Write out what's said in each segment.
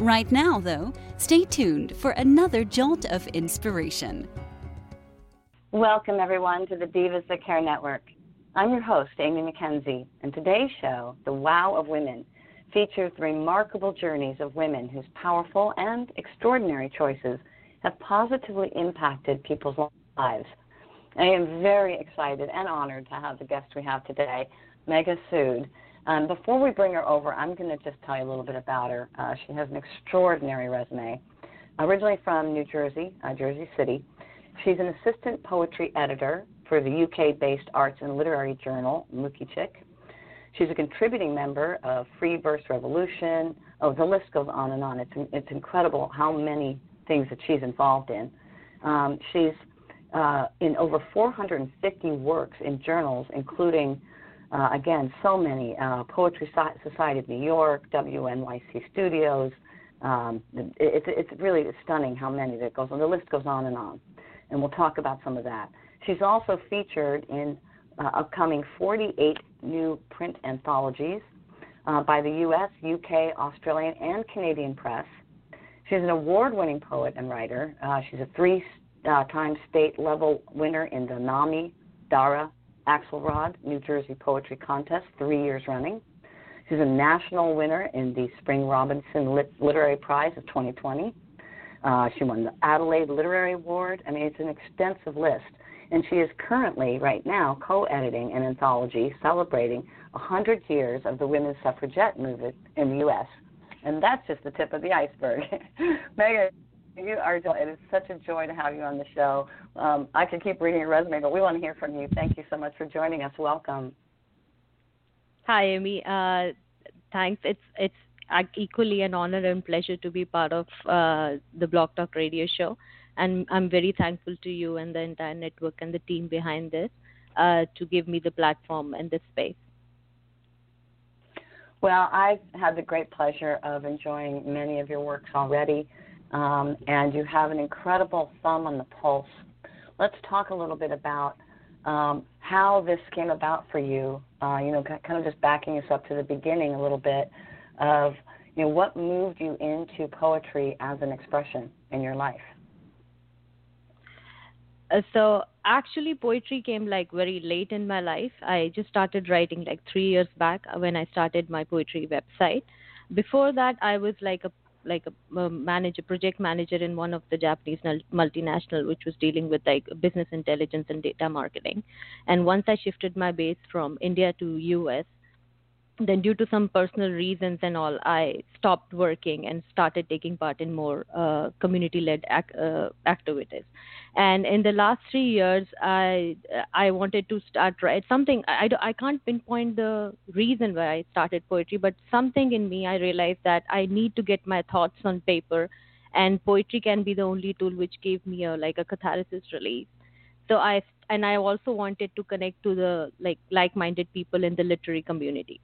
Right now, though, stay tuned for another jolt of inspiration. Welcome, everyone, to the Divas That Care Network. I'm your host, Amy McKenzie, and today's show, The Wow of Women, features the remarkable journeys of women whose powerful and extraordinary choices have positively impacted people's lives. I am very excited and honored to have the guest we have today, Megha Sood. Um, before we bring her over, I'm going to just tell you a little bit about her. Uh, she has an extraordinary resume. Originally from New Jersey, uh, Jersey City, she's an assistant poetry editor for the UK based arts and literary journal, Mookychick. She's a contributing member of Free Verse Revolution. Oh, the list goes on and on. It's, it's incredible how many things that she's involved in. Um, she's uh, in over 450 works in journals, including uh, again, so many uh, Poetry Society of New York, WNYC Studios. Um, it, it's really stunning how many that goes on. The list goes on and on, and we'll talk about some of that. She's also featured in uh, upcoming 48 new print anthologies uh, by the U.S., UK, Australian, and Canadian press. She's an award-winning poet and writer. Uh, she's a three-time uh, state level winner in the NAMI Dara Axelrod New Jersey Poetry Contest three years running. She's a national winner in the Spring Robinson Lit- Literary Prize of 2020. Uh, she won the Adelaide Literary Award. I mean, it's an extensive list. And she is currently, right now, co editing an anthology celebrating 100 years of the women's suffragette movement in the U.S. And that's just the tip of the iceberg. Megha, you are. It is such a joy to have you on the show. Um, I could keep reading your resume, but we want to hear from you. Thank you so much for joining us. Welcome. Hi, Amy. Uh, thanks. It's it's equally an honor and pleasure to be part of uh, the Blog Talk Radio show, and I'm very thankful to you and the entire network and the team behind this uh, to give me the platform and the space. Well, I've had the great pleasure of enjoying many of your works already um, and you have an incredible thumb on the pulse. Let's talk a little bit about um, how this came about for you. Uh, you know, kind of just backing us up to the beginning a little bit of you know what moved you into poetry as an expression in your life. Uh, so actually poetry came like very late in my life i just started writing like 3 years back when i started my poetry website before that i was like a like a, a manager, project manager in one of the Japanese multinational, which was dealing with like business intelligence and data marketing. And once I shifted my base from India to US, then due to some personal reasons and all i stopped working and started taking part in more uh, community led ac- uh, activities and in the last 3 years i i wanted to start write something I, I, I can't pinpoint the reason why i started poetry but something in me i realized that i need to get my thoughts on paper. And poetry can be the only tool which gave me a like a catharsis release. So i and i also wanted to connect to the like like minded people in the literary community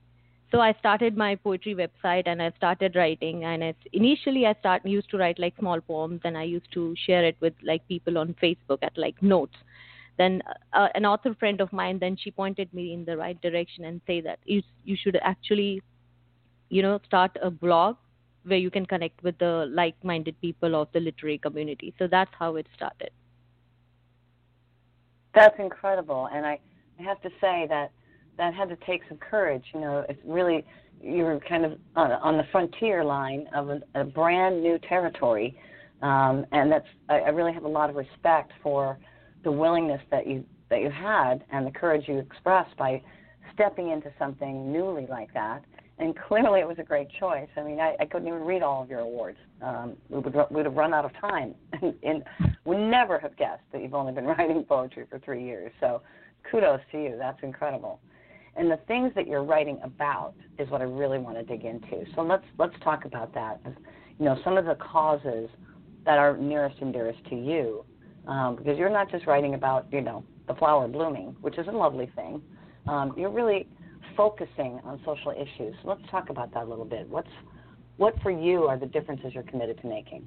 so I started my poetry website and I started writing. And initially, I start used to write like small poems, and I used to share it with like people on Facebook at like notes. Then uh, an author friend of mine, then she pointed me in the right direction and say that you you should actually, you know, start a blog where you can connect with the like-minded people of the literary community. So that's how it started. That's incredible, and I, I have to say that that had to take some courage. You know, it's really you were kind of on, on the frontier line of a, a brand new territory, um, and that's I, I really have a lot of respect for the willingness that you that you had and the courage you expressed by stepping into something newly like that. And clearly, it was a great choice. I mean, I, I couldn't even read all of your awards. Um, we would we would have run out of time, and, and would never have guessed that you've only been writing poetry for three years. So, kudos to you. That's incredible and the things that you're writing about is what I really want to dig into. So let's let's talk about that. You know, some of the causes that are nearest and dearest to you. um, because you're not just writing about you know the flower blooming, which is a lovely thing. Um, you're really focusing on social issues. Let's talk about that a little bit. What's what for you are the differences you're committed to making?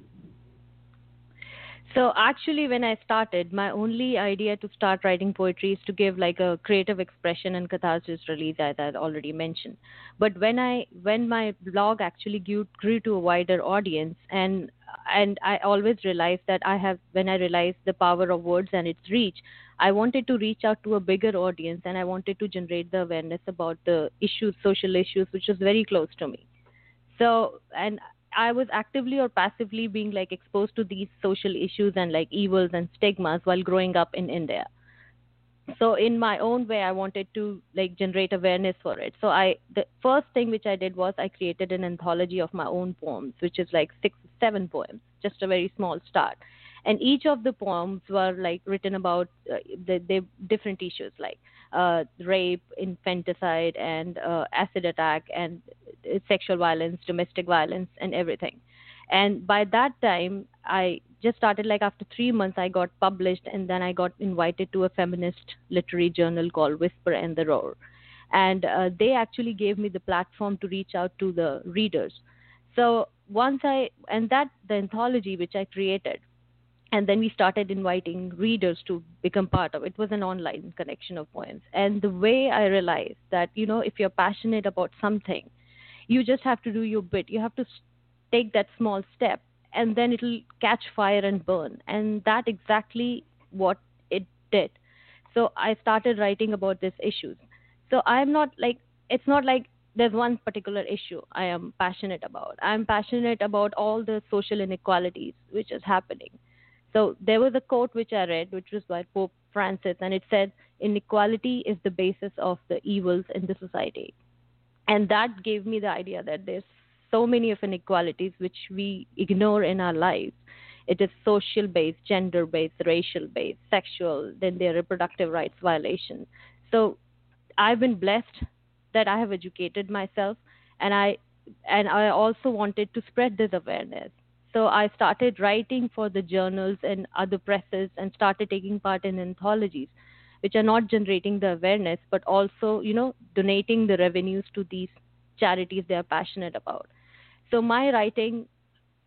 So actually, when I started, my only idea to start writing poetry is to give like a creative expression and catharsis release, as I already mentioned. But when I when my blog actually grew, grew to a wider audience, and and I always realized that I have when I realized the power of words and its reach, I wanted to reach out to a bigger audience, and I wanted to generate the awareness about the issues, social issues, which was very close to me. So and I was actively or passively being like exposed to these social issues and like evils and stigmas while growing up in India. So in my own way, I wanted to like generate awareness for it. So I the first thing which I did was I created an anthology of my own poems, which is like six seven poems, just a very small start. And each of the poems were like written about uh, the, the different issues like uh, rape, infanticide, and uh, acid attack, and uh, sexual violence, domestic violence, and everything. And by that time, I just started like after three months, I got published, and then I got invited to a feminist literary journal called Whisper and the Roar. And uh, they actually gave me the platform to reach out to the readers. So once I, and that, the anthology which I created, and then we started inviting readers to become part of it. it was an online connection of poems. And the way i realized that you know if you're passionate about something you just have to do your bit. You have to take that small step and then it'll catch fire and burn. And that exactly what it did. So i started writing about these issues. So i'm not like it's not like there's one particular issue i am passionate about. I'm passionate about all the social inequalities which is happening so there was a quote which I read, which was by Pope Francis, and it said, Inequality is the basis of the evils in the society. And that gave me the idea that there's so many of inequalities which we ignore in our lives. It is social based, gender based, racial based, sexual, then there are reproductive rights violations. So I've been blessed that I have educated myself and I and I also wanted to spread this awareness so I started writing for the journals and other presses and started taking part in anthologies, which are not generating the awareness, but also, you know, donating the revenues to these charities they are passionate about. So my writing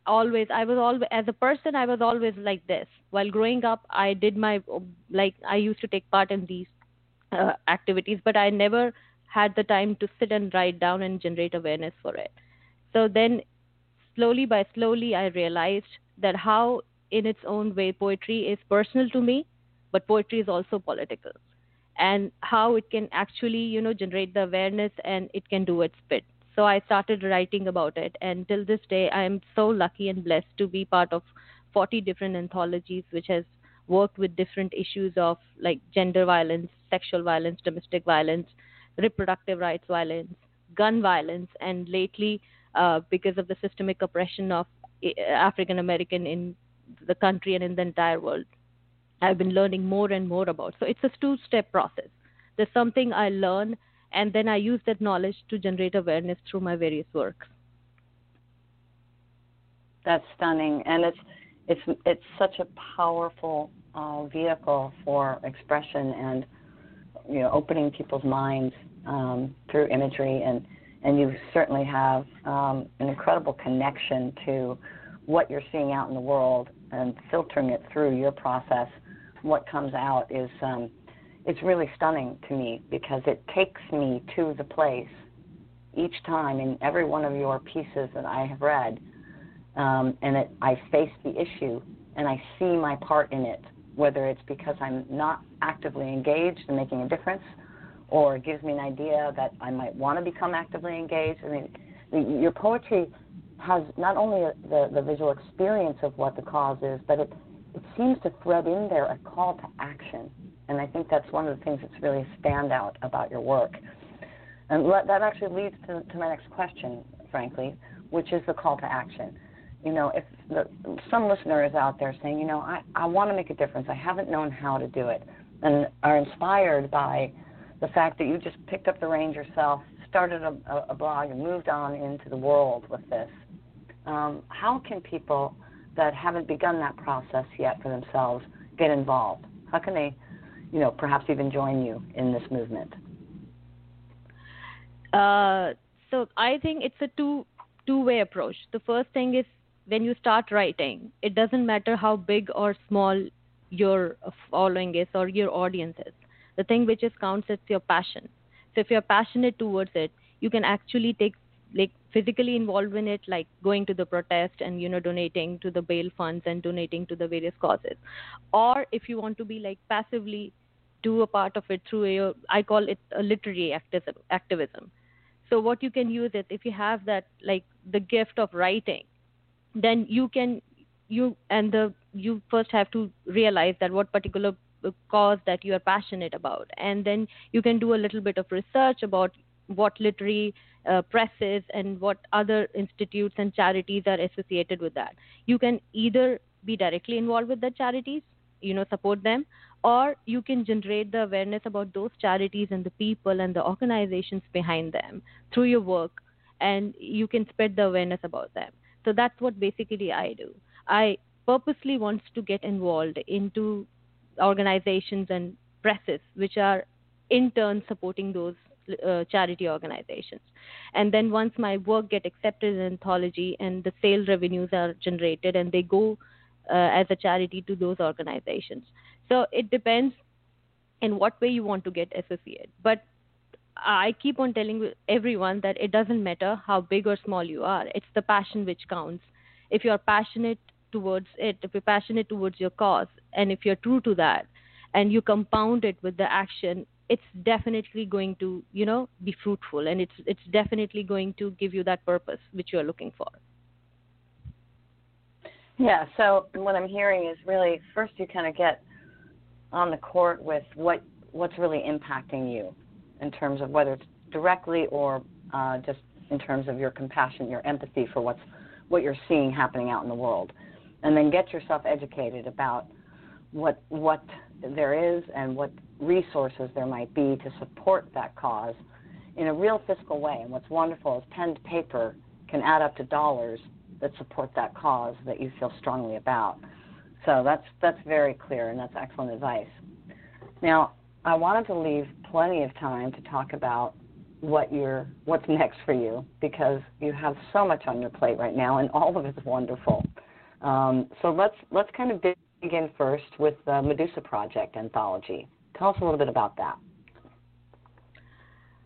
always i was always as a person i was always like this while growing up i did my like i used to take part in these uh, activities but i never had the time to sit and write down and generate awareness for it so then slowly by slowly, I realized that how, in its own way, poetry is personal to me, but poetry is also political, and how it can actually, you know, generate the awareness and it can do its bit. So I started writing about it, and till this day, I am so lucky and blessed to be part of 40 different anthologies, which has worked with different issues of like gender violence, sexual violence, domestic violence, reproductive rights violence, gun violence, and lately uh, because of the systemic oppression of eh, African American in the country and in the entire world. I've been learning more and more about. So it's a two-step process. There's something I learn, and then I use that knowledge to generate awareness through my various works. That's stunning, and it's it's it's such a powerful uh, vehicle for expression and you know opening people's minds um, through imagery and and you certainly have um, an incredible connection to what you're seeing out in the world and filtering it through your process. What comes out is um, it's really stunning to me because it takes me to the place each time in every one of your pieces that I have read, um, and it, I face the issue and I see my part in it, whether it's because I'm not actively engaged and making a difference or gives me an idea that I might want to become actively engaged. I mean, your poetry has not only the, the visual experience of what the cause is, but it, it seems to thread in there a call to action. And I think that's one of the things that's really a standout about your work. And that actually leads to, to my next question, frankly, which is the call to action. You know, if the, some listener is out there saying, you know, I, I want to make a difference, I haven't known how to do it, and are inspired by the fact that you just picked up the reins yourself, started a, a blog, and moved on into the world with this. Um, how can people that haven't begun that process yet for themselves get involved? How can they, you know, perhaps even join you in this movement? Uh, so I think it's a two two way approach. The first thing is when you start writing, it doesn't matter how big or small your following is or your audience is. The thing which is counts is your passion. So if you're passionate towards it, you can actually take like physically involved in it, like going to the protest and you know donating to the bail funds and donating to the various causes. Or if you want to be like passively do a part of it through a I call it a literary activism. activism. So what you can use it if you have that like the gift of writing, then you can you and the you first have to realize that what particular cause that you are passionate about. And then you can do a little bit of research about what literary uh, presses and what other institutes and charities are associated with that. You can either be directly involved with the charities you know support them or you can generate the awareness about those charities and the people and the organizations behind them through your work and you can spread the awareness about them. So that's what basically i do. I purposely wants to get involved into organizations and presses which are in turn supporting those uh, charity organizations. And then once my work get accepted in anthology and the sale revenues are generated and they go uh, as a charity to those organizations. So it depends in what way you want to get associated. But i keep on telling everyone that it doesn't matter how big or small you are. It's the passion which counts. If you're passionate towards it, if you're passionate towards your cause, and if you're true to that, and you compound it with the action, it's definitely going to, you know, be fruitful, and it's it's definitely going to give you that purpose which you are looking for. Yeah. So what I'm hearing is really first you kind of get on the court with what what's really impacting you in terms of whether it's directly or uh, just in terms of your compassion, your empathy for what's what you're seeing happening out in the world and then get yourself educated about what what there is and what resources there might be to support that cause in a real fiscal way. And what's wonderful is pen to paper can add up to dollars that support that cause that you feel strongly about. So that's that's very clear and that's excellent advice. Now, I wanted to leave plenty of time to talk about what you're what's next for you because you have so much on your plate right now and all of it's wonderful. Um, so let's let's kind of begin first with the Medusa Project anthology. Tell us a little bit about that.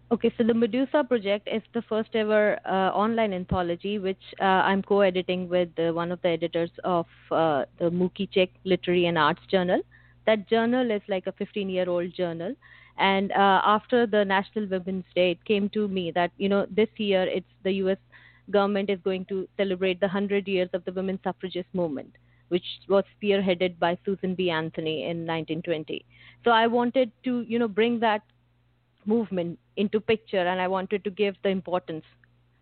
Okay, so the Medusa Project is the first ever uh, online anthology, which uh, I'm co-editing with uh, one of the editors of uh, the Mookychick Literary and Arts Journal. That journal is like a 15-year-old journal, and uh, after the National Women's Day, it came to me that you know this year it's the U.S government is going to celebrate the 100 years of the women's suffragist movement, which was spearheaded by Susan B. Anthony in 1920. So I wanted to, you know, bring that movement into picture, and I wanted to give the importance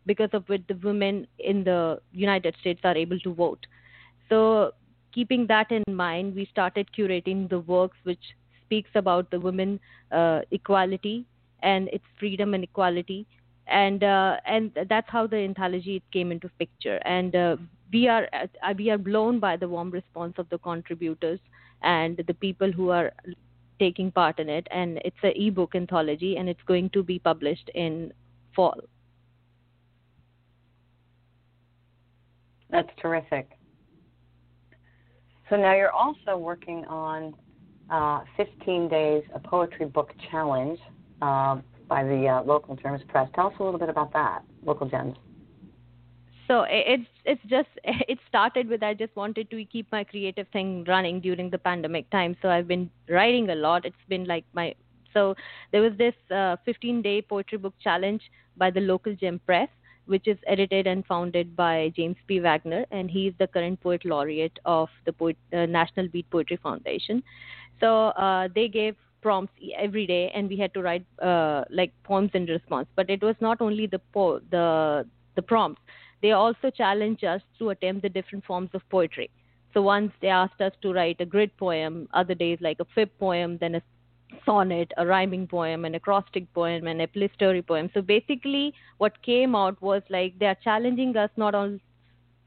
because of which the women in the United States are able to vote. So keeping that in mind, we started curating the works which speaks about the women uh, equality and its freedom and equality and uh, and that's how the anthology came into picture. And uh, we are uh, we are blown by the warm response of the contributors and the people who are taking part in it. And it's an ebook anthology, and it's going to be published in fall. That's terrific. So now you're also working on uh, 15 days a poetry book challenge. Uh, by the uh, Local Gems Press. Tell us a little bit about that, Local Gems. So it's it's just it started with I just wanted to keep my creative thing running during the pandemic time. So I've been writing a lot. It's been like my so there was this uh, 15 day poetry book challenge by the Local Gem Press, which is edited and founded by James P. Wagner, and he's the current poet laureate of the Poet, uh, National Beat Poetry Foundation. So uh, they gave prompts every day and we had to write uh, like poems in response. But it was not only the po- the the prompts. They also challenged us to attempt the different forms of poetry. So once they asked us to write a grid poem other days like a fib poem then a sonnet a rhyming poem an acrostic poem an epistolary poem. So basically what came out was like they are challenging us not on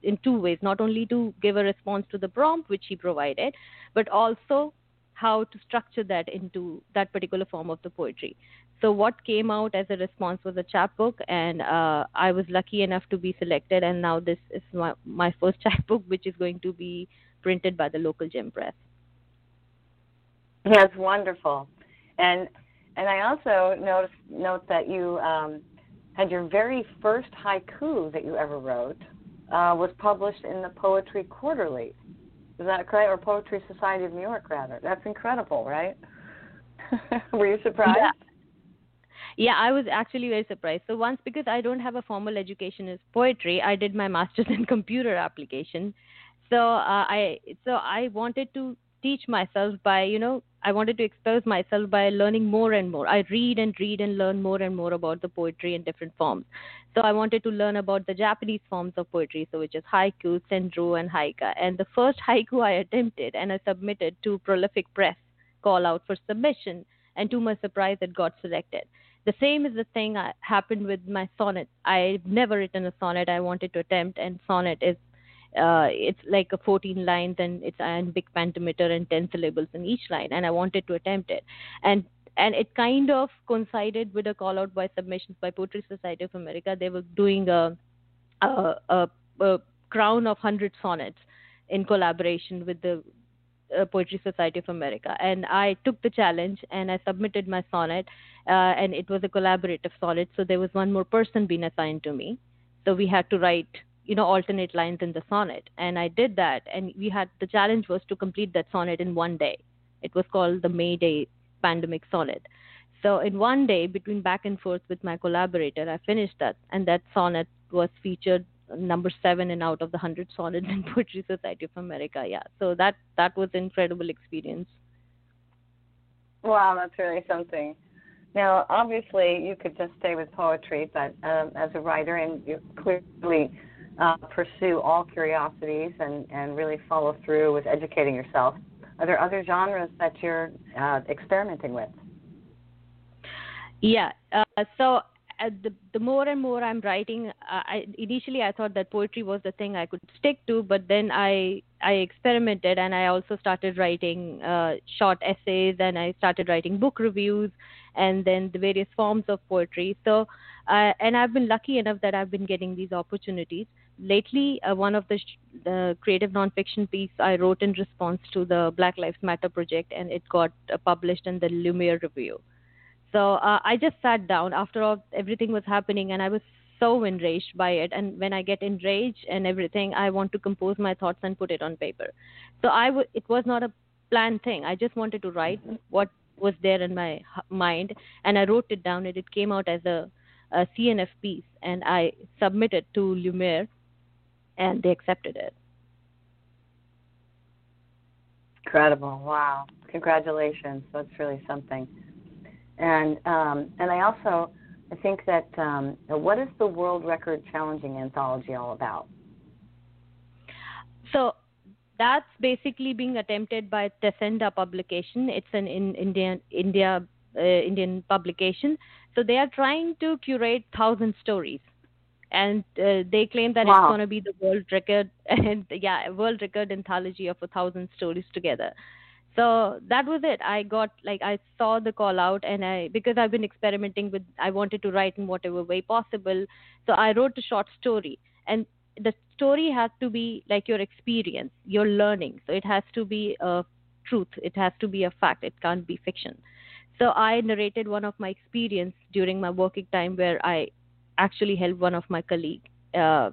in two ways. Not only to give a response to the prompt which he provided but also how to structure that into that particular form of the poetry. So what came out as a response was a chapbook and uh, i was lucky enough to be selected and now this is my, my first chapbook which is going to be printed by the local gem press. That's wonderful. And and i also noticed note that you um, had your very first haiku that you ever wrote uh, was published in the Poetry Quarterly. Is that correct? Or Poetry Society of New York, rather. That's incredible, right? Were you surprised? Yeah. Yeah, I was actually very surprised. So once, because I don't have a formal education in poetry, I did my master's in computer application. So uh, I, so I wanted to teach myself by you know i wanted to expose myself by learning more and more. I read and read and learn more and more about the poetry in different forms. So i wanted to learn about the japanese forms of poetry so which is haiku senryu and haika. And the first haiku i attempted and i submitted to prolific press call out for submission. And to my surprise it got selected. The same is the thing I, happened with my sonnet. I've never written a sonnet. I wanted to attempt and sonnet is uh, it's like a 14 lines and it's iambic pentameter and 10 syllables in each line and i wanted to attempt it and and it kind of coincided with a call out by submissions by poetry society of america they were doing a a, a, a crown of 100 sonnets in collaboration with the uh, Poetry Society of America. And I took the challenge and I submitted my sonnet, uh, and it was a collaborative sonnet. So there was one more person being assigned to me. So we had to write you know alternate lines in the sonnet. And i did that. And we had the challenge was to complete that sonnet in one day. It was called the may day pandemic sonnet. So in one day between back and forth with my collaborator i finished that. And that sonnet was featured number 7 and out of the 100 sonnets in poetry society of america. Yeah. So that that was incredible experience. Wow that's really something. Now, obviously, you could just stay with poetry, but um, as a writer, and you clearly uh, pursue all curiosities and, and really follow through with educating yourself. Are there other genres that you're uh, experimenting with? Yeah. Uh, so uh, the the more and more I'm writing, uh, I, initially I thought that poetry was the thing I could stick to, but then I I experimented and I also started writing uh, short essays and I started writing book reviews and then the various forms of poetry. So and I've been lucky enough that I've been getting these opportunities lately uh, one of the, sh- the creative nonfiction piece I wrote in response to the Black Lives Matter project, and it got uh, published in the Lumiere Review. So uh, I just sat down after all everything was happening, and I was so enraged by it. And when I get enraged and everything, I want to compose my thoughts and put it on paper. So I w- it was not a planned thing. I just wanted to write what was there in my mind, and I wrote it down, and it came out as a, a CNF piece, and I submitted to Lumiere and they accepted it. Incredible! Wow, congratulations! That's really something. And um, and I also I think that um, what is the World Record Challenging Anthology all about? So that's basically being attempted by Tessenda Publication. It's an in Indian India uh, Indian publication. So they are trying to curate thousand stories and uh, they claim that wow. it's going to be the world record and yeah world record anthology of a thousand stories together. So that was it. I got like i saw the call out and i because i've been experimenting with i wanted to write in whatever way possible. So i wrote a short story. And the story has to be like your experience your learning. So it has to be a truth. It has to be a fact. It can't be fiction. So i narrated one of my experience during my working time where i actually helped one of my colleague uh,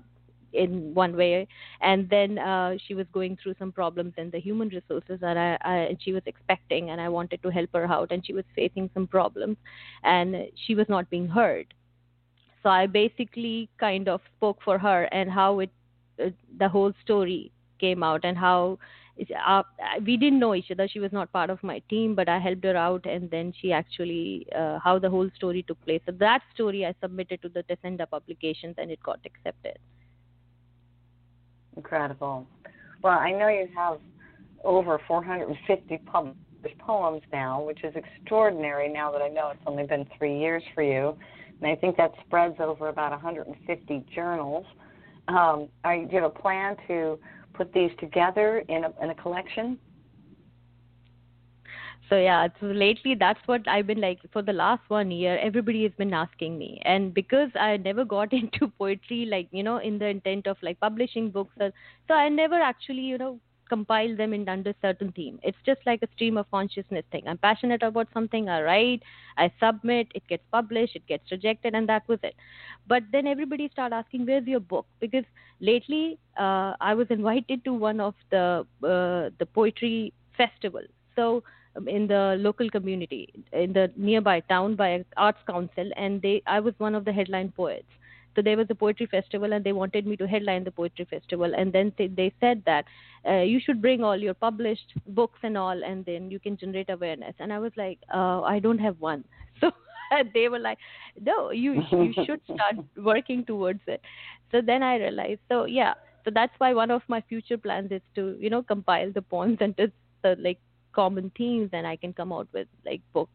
in one way. And then uh, she was going through some problems in the human resources and I, I she was expecting and I wanted to help her out and she was facing some problems and she was not being heard. So I basically kind of spoke for her and how it uh, the whole story came out and how uh, we didn't know each other. She was not part of my team, but I helped her out, and then she actually uh, how the whole story took place. So that story I submitted to the Tessenda publications, and it got accepted. Incredible. Well, I know you have over 450 published poems now, which is extraordinary. Now that I know it's only been three years for you, and I think that spreads over about 150 journals Um, are do you have a plan to put these together in a, in a collection? so yeah so lately that's what i've been like for the last one year everybody has been asking me and because i never got into poetry like you know in the intent of like publishing books or, so i never actually you know compile them in under certain theme. It's just like a stream of consciousness thing. I'm passionate about something i write i submit it gets published it gets rejected and that was it. But then everybody started asking where's your book? Because lately uh, i was invited to one of the uh, the poetry festival. So um, in the local community in the nearby town by arts council and they i was one of the headline poets so there was a poetry festival and they wanted me to headline the poetry festival. And then they, they said that uh, you should bring all your published books and all and then you can generate awareness. And i was like uh, i don't have one. So they were like no you you should start working towards it. So then i realized so yeah so that's why one of my future plans is to you know compile the poems and just uh, like common themes and I can come out with like books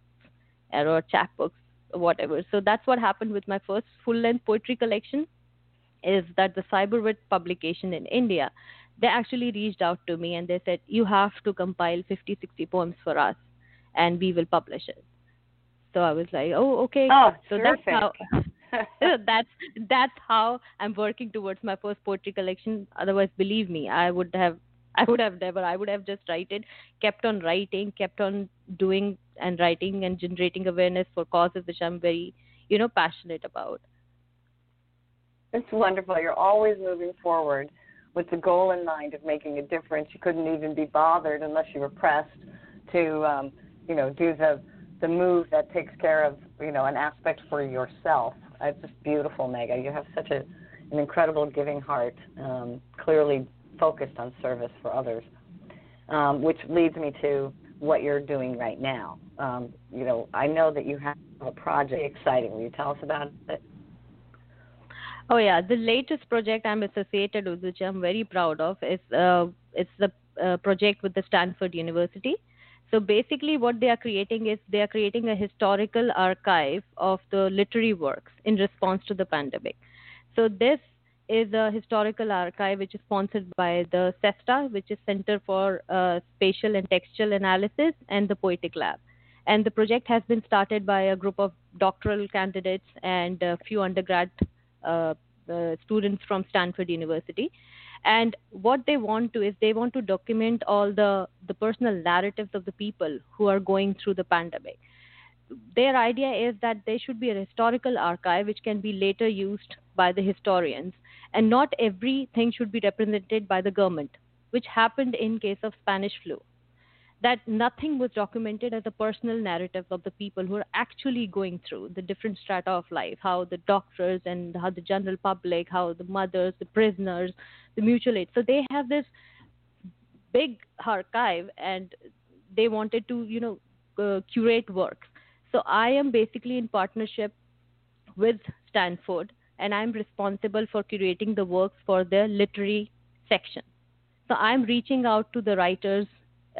or chapbooks whatever. So that's what happened with my first full length poetry collection is that the Cyberwit publication in India, they actually reached out to me and they said, You have to compile 50, 60 poems for us and we will publish it. So I was like, Oh, okay. Oh, so terrific. that's how that's that's how I'm working towards my first poetry collection. Otherwise, believe me, I would have I would have never. I would have just written, kept on writing, kept on doing and writing and generating awareness for causes which I'm very, you know, passionate about. It's wonderful. You're always moving forward with the goal in mind of making a difference. You couldn't even be bothered unless you were pressed to, um, you know, do the the move that takes care of, you know, an aspect for yourself. It's just beautiful, Megha. You have such a an incredible giving heart. Um, clearly focused on service for others, um, which leads me to what you're doing right now. Um, you know, I know that you have a project exciting. Will you tell us about it? Oh yeah, the latest project I'm associated with, which I'm very proud of, is uh, it's the uh, project with the Stanford University. So basically, what they are creating is they are creating a historical archive of the literary works in response to the pandemic. So this is a historical archive which is sponsored by the CESTA, which is Center for uh, Spatial and Textual Analysis, and the Poetic Lab. And the project has been started by a group of doctoral candidates and a few undergrad uh, uh, students from Stanford University. And what they want to is they want to document all the, the personal narratives of the people who are going through the pandemic their idea is that there should be a historical archive which can be later used by the historians. And not everything should be represented by the government which happened in case of spanish flu. That nothing was documented as a personal narrative of the people who are actually going through the different strata of life how the doctors and how the general public how the mothers the prisoners the mutual aid. So they have this big archive and they wanted to you know uh, curate works so i am basically in partnership with stanford and I'm responsible for curating the works for the literary section. So I'm reaching out to the writers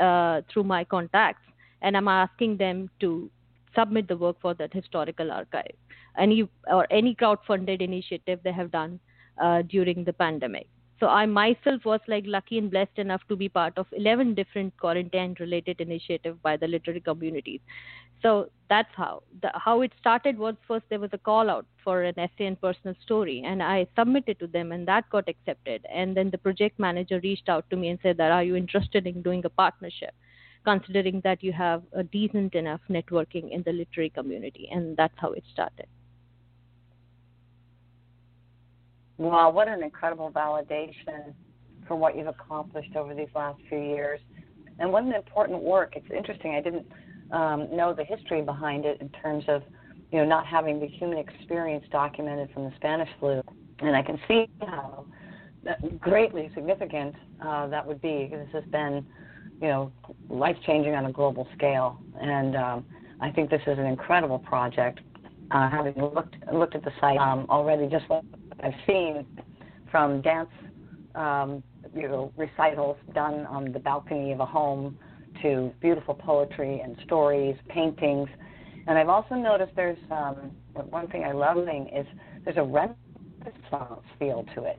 uh, through my contacts and I'm asking them to submit the work for that historical archive. Any or any crowd-funded initiative they have done uh, during the pandemic. So I myself was like lucky and blessed enough to be part of 11 different quarantine-related initiatives by the literary communities. So that's how the, how it started. Was first there was a call out for an essay and personal story, and I submitted to them, and that got accepted. And then the project manager reached out to me and said that Are you interested in doing a partnership? Considering that you have a decent enough networking in the literary community, and that's how it started. Wow, what an incredible validation for what you've accomplished over these last few years. And what an important work. It's interesting. I didn't um, know the history behind it in terms of, you know, not having the human experience documented from the Spanish flu. And I can see how greatly significant uh, that would be. This has been, you know, life changing on a global scale. And um, I think this is an incredible project. Uh, having looked looked at the site um, already, just I've seen from dance, um, you know, recitals done on the balcony of a home to beautiful poetry and stories, paintings, and I've also noticed there's um, one thing I love is there's a Renaissance feel to it.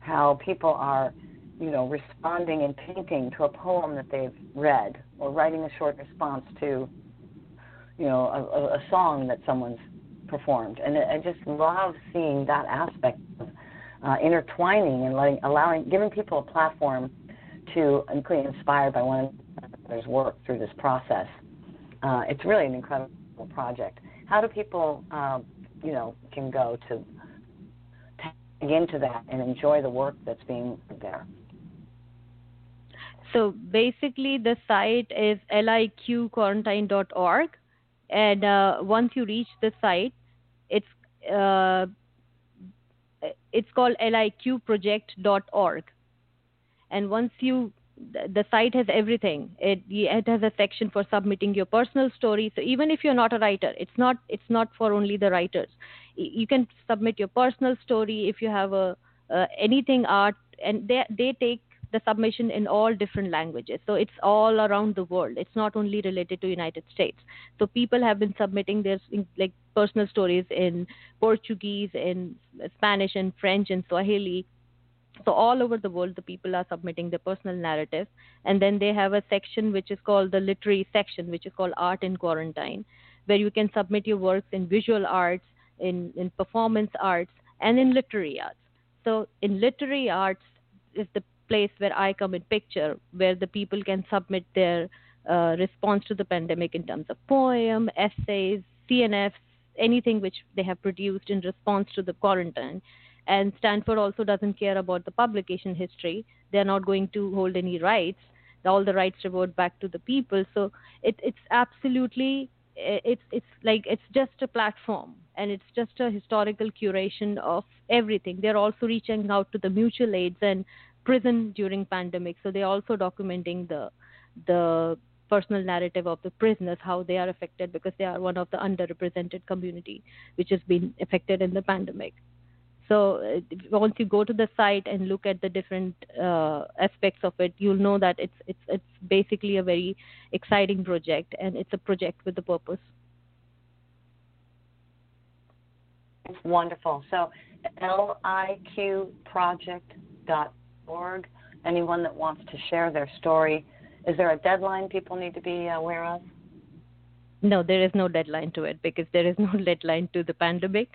how people are, you know, responding and painting to a poem that they've read or writing a short response to, you know, a, a song that someone's performed. And I just love seeing that aspect of uh, intertwining and letting, allowing, giving people a platform to be inspired by one another's work through this process. Uh, it's really an incredible project. How do people, uh, you know, can go to tag into that and enjoy the work that's being there? So basically, the site is liqquarantine.org, and uh, once you reach the site, it's uh, it's called liqproject.org, and once you the site has everything. It it has a section for submitting your personal story. So even if you're not a writer, it's not it's not for only the writers. You can submit your personal story if you have a uh, anything art, and they they take the submission in all different languages. So it's all around the world. It's not only related to United States. So people have been submitting their like personal stories in Portuguese, in Spanish, and French, and Swahili. So all over the world, the people are submitting their personal narrative, and then they have a section which is called the literary section, which is called Art in Quarantine, where you can submit your works in visual arts, in in performance arts, and in literary arts. So in literary arts is the place where I come in picture, where the people can submit their uh, response to the pandemic in terms of poem, essays, CNFs, anything which they have produced in response to the quarantine. And Stanford also doesn't care about the publication history. They're not going to hold any rights. All the rights revert back to the people. So it, it's absolutely it's it's like it's just a platform and it's just a historical curation of everything. They're also reaching out to the mutual aids and prison during pandemic. So they're also documenting the the personal narrative of the prisoners, how they are affected because they are one of the underrepresented community which has been affected in the pandemic. So uh, once you go to the site and look at the different uh, aspects of it, you'll know that it's it's it's basically a very exciting project and it's a project with a purpose. Wonderful. So liqproject.org org. Anyone that wants to share their story, is there a deadline people need to be aware of? No, there is no deadline to it because there is no deadline to the pandemic.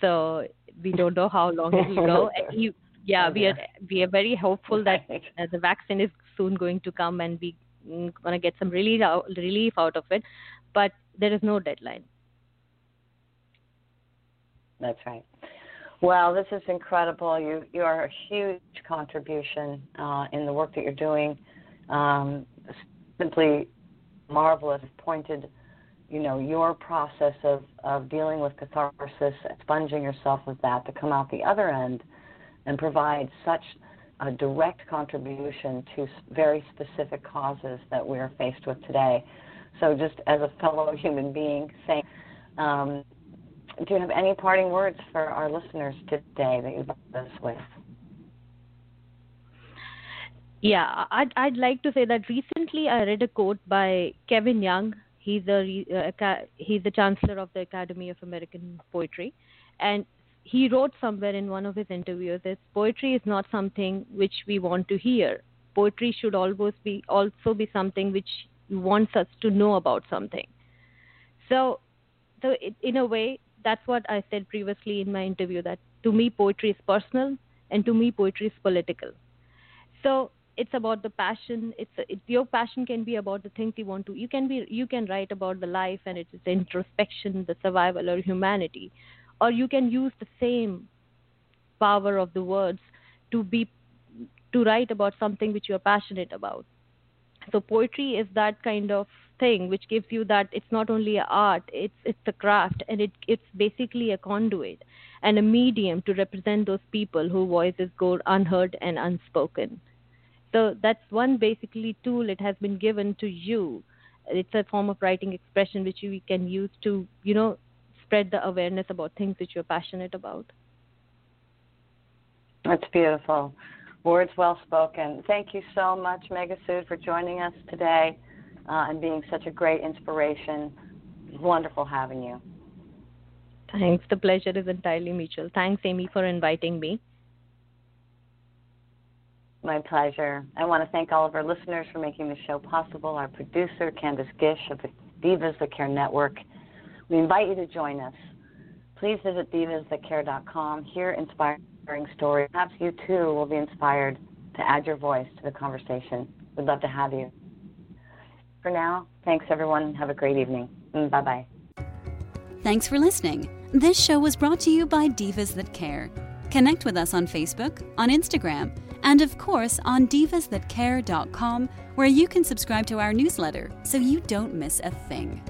So we don't know how long it will go. You, yeah, we are we are very hopeful that uh, the vaccine is soon going to come and we mm, to get some relief out, relief out of it. But there is no deadline. That's right. Well, this is incredible. You you are a huge contribution uh, in the work that you're doing. Um, simply marvelous. Pointed, you know, your process of of dealing with catharsis, sponging yourself with that to come out the other end, and provide such a direct contribution to very specific causes that we're faced with today. So, just as a fellow human being, saying. Um, do you have any parting words for our listeners today that you'd like us with? Yeah, I'd I'd like to say that recently I read a quote by Kevin Young. He's a uh, he's the chancellor of the Academy of American Poetry, and he wrote somewhere in one of his interviews that poetry is not something which we want to hear. Poetry should always be also be something which wants us to know about something. So, so it, in a way, that's what I said previously in my interview that to me poetry is personal and to me poetry is political. So it's about the passion. It's, it, your passion can be about the things you want to. You can be you can write about the life and its introspection, the survival or humanity, or you can use the same power of the words to be to write about something which you are passionate about. So poetry is that kind of thing which gives you that it's not only art it's it's a craft and it it's basically a conduit and a medium to represent those people whose voices go unheard and unspoken. So that's one basically tool it has been given to you. It's a form of writing expression which you can use to you know spread the awareness about things which you're passionate about. That's beautiful. Words well spoken. Thank you so much Megha for joining us today uh, and being such a great inspiration. Wonderful having you. Thanks. The pleasure is entirely mutual. Thanks, Amy, for inviting me. My pleasure. I want to thank all of our listeners for making the show possible. Our producer, Candace Gish of the Divas That Care Network. We invite you to join us. Please visit divasthatcare.com. Hear inspiring stories. Perhaps you too will be inspired to add your voice to the conversation. We'd love to have you. For now, thanks everyone. Have a great evening. Mm, bye bye. Thanks for listening. This show was brought to you by Divas That Care. Connect with us on Facebook, on Instagram, and of course on divasthatcare.com, where you can subscribe to our newsletter so you don't miss a thing.